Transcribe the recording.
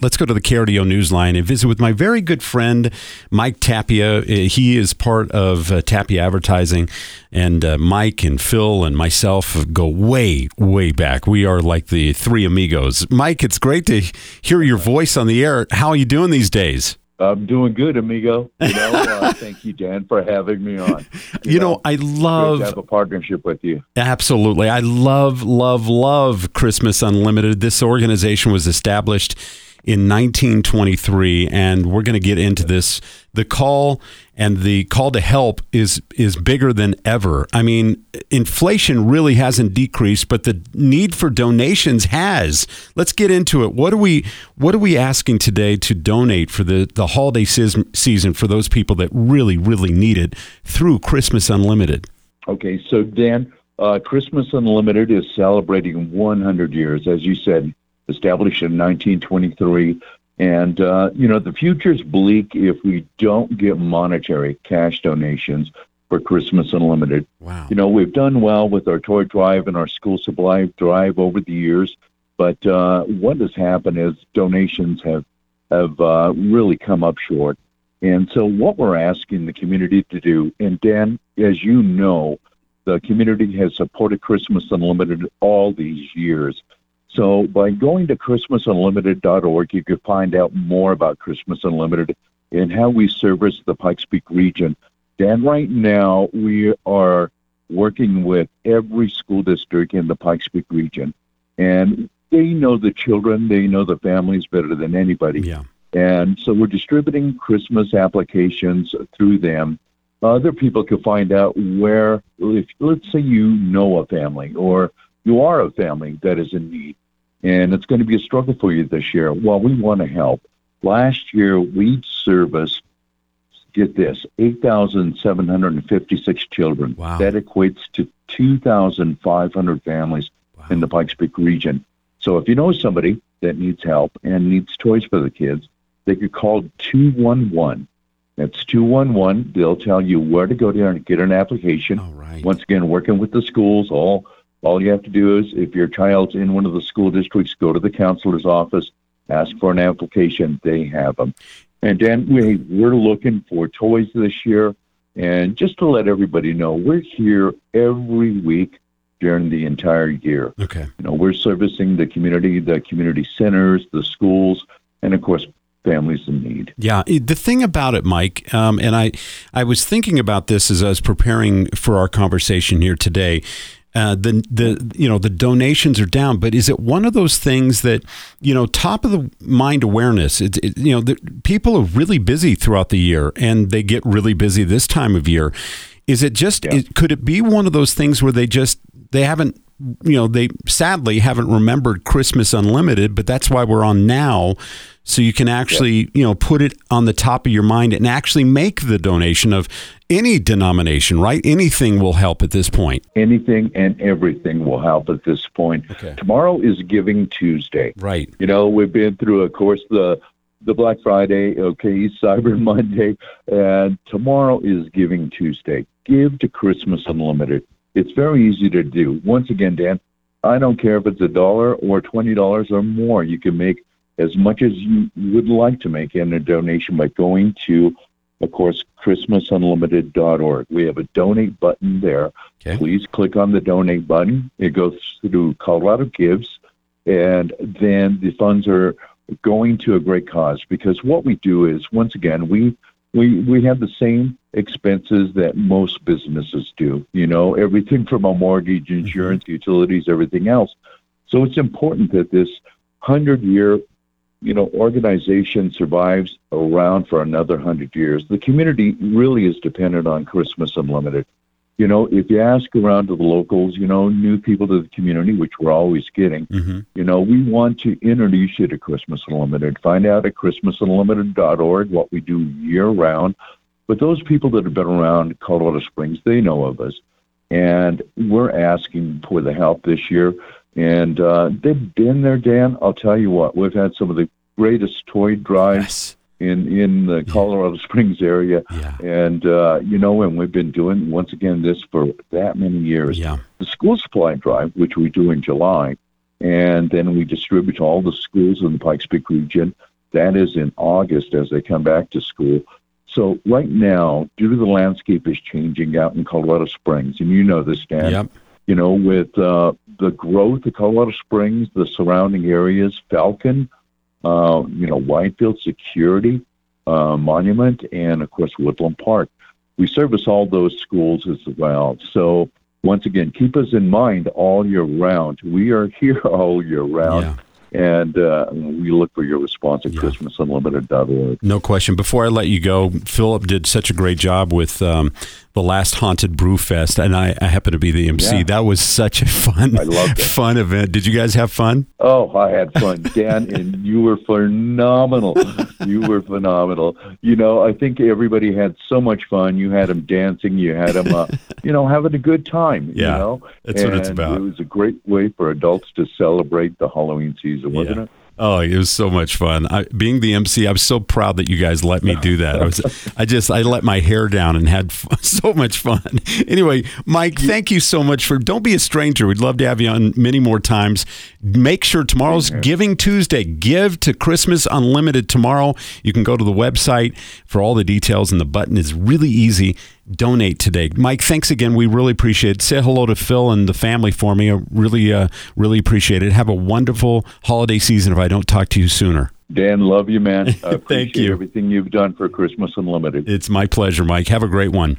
Let's go to the KRDO Newsline and visit with my very good friend, Mike Tapia. Uh, he is part of uh, Tapia Advertising, and uh, Mike and Phil and myself go way, way back. We are like the three amigos. Mike, it's great to hear your voice on the air. How are you doing these days? I'm doing good, amigo. You know, uh, thank you, Dan, for having me on. You, you know, know, I love have a partnership with you. Absolutely, I love, love, love Christmas Unlimited. This organization was established in 1923, and we're going to get into this. The call and the call to help is is bigger than ever. I mean, inflation really hasn't decreased, but the need for donations has. Let's get into it. What are we What are we asking today to donate for the the holiday season for those people that really really need it through Christmas Unlimited? Okay, so Dan, uh, Christmas Unlimited is celebrating 100 years, as you said established in 1923. And, uh, you know, the future's bleak if we don't get monetary cash donations for Christmas Unlimited. Wow. You know, we've done well with our toy drive and our school supply drive over the years, but uh, what has happened is donations have have uh, really come up short. And so, what we're asking the community to do, and Dan, as you know, the community has supported Christmas Unlimited all these years. So by going to ChristmasUnlimited.org, you can find out more about Christmas Unlimited and how we service the Pikes Peak region. Dan, right now we are working with every school district in the Pikes Peak region, and they know the children, they know the families better than anybody. Yeah. And so we're distributing Christmas applications through them. Other people can find out where, if let's say you know a family or you are a family that is in need, and it's going to be a struggle for you this year. Well, we want to help. Last year, we serviced, get this, 8,756 children. Wow. That equates to 2,500 families wow. in the Pikes Peak region. So if you know somebody that needs help and needs toys for the kids, they could call 211. That's 211. They'll tell you where to go there and get an application. All right. Once again, working with the schools, all all you have to do is, if your child's in one of the school districts, go to the counselor's office, ask for an application. They have them. And Dan, we, we're looking for toys this year. And just to let everybody know, we're here every week during the entire year. Okay. You know, we're servicing the community, the community centers, the schools, and of course, families in need. Yeah, the thing about it, Mike, um, and I, I was thinking about this as I was preparing for our conversation here today. Uh, the the you know the donations are down, but is it one of those things that you know top of the mind awareness? It's it, you know the, people are really busy throughout the year, and they get really busy this time of year. Is it just yeah. it, could it be one of those things where they just they haven't you know they sadly haven't remembered Christmas Unlimited, but that's why we're on now. So you can actually yep. you know put it on the top of your mind and actually make the donation of any denomination right? Anything will help at this point. Anything and everything will help at this point. Okay. tomorrow is giving tuesday. Right. You know we've been through of course the the black friday okay cyber monday and tomorrow is giving tuesday. Give to christmas unlimited it's very easy to do once again dan i don't care if it's a dollar or twenty dollars or more you can make as much as you would like to make in a donation by going to, of course, ChristmasUnlimited.org. We have a donate button there. Okay. Please click on the donate button. It goes through Colorado Gives, and then the funds are going to a great cause because what we do is, once again, we we we have the same expenses that most businesses do. You know, everything from a mortgage, mm-hmm. insurance, utilities, everything else. So it's important that this hundred year you know, organization survives around for another hundred years. The community really is dependent on Christmas Unlimited. You know, if you ask around to the locals, you know, new people to the community, which we're always getting, mm-hmm. you know, we want to introduce you to Christmas Unlimited. Find out at ChristmasUnlimited.org what we do year round. But those people that have been around Colorado Springs, they know of us. And we're asking for the help this year. And uh, they've been there, Dan. I'll tell you what, we've had some of the greatest toy drives yes. in in the Colorado yeah. Springs area, yeah. and uh, you know, and we've been doing once again this for that many years. Yeah. The school supply drive, which we do in July, and then we distribute to all the schools in the Pikes Peak region. That is in August as they come back to school. So right now, due to the landscape is changing out in Colorado Springs, and you know this, Dan. Yep. You know, with uh, the growth of Colorado Springs, the surrounding areas, Falcon, uh, you know, Widefield Security, uh, Monument, and of course Woodland Park. We service all those schools as well. So once again, keep us in mind all year round. We are here all year round. Yeah. And uh, we look for your response at Yeah. christmasunlimited.org. No question. Before I let you go, Philip did such a great job with um, the last Haunted Brew Fest, and I, I happen to be the MC. Yeah. That was such a fun, I loved it. fun event. Did you guys have fun? Oh, I had fun, Dan, and you were phenomenal. You were phenomenal. You know, I think everybody had so much fun. You had them dancing. You had them, uh, you know, having a good time. Yeah, you know? that's what it's about. It was a great way for adults to celebrate the Halloween season, wasn't Yeah. it? Oh, it was so much fun. I, being the MC, I'm so proud that you guys let me do that. I was, I just, I let my hair down and had f- so much fun. Anyway, Mike, thank you so much for. Don't be a stranger. We'd love to have you on many more times. Make sure tomorrow's Giving Tuesday. Give to Christmas Unlimited tomorrow. You can go to the website for all the details, and the button is really easy. Donate today, Mike. Thanks again. We really appreciate it. Say hello to Phil and the family for me. I really, uh, really appreciate it. Have a wonderful holiday season. If I don't talk to you sooner, Dan, love you, man. I appreciate you. everything you've done for Christmas Unlimited. it's my pleasure, Mike. Have a great one.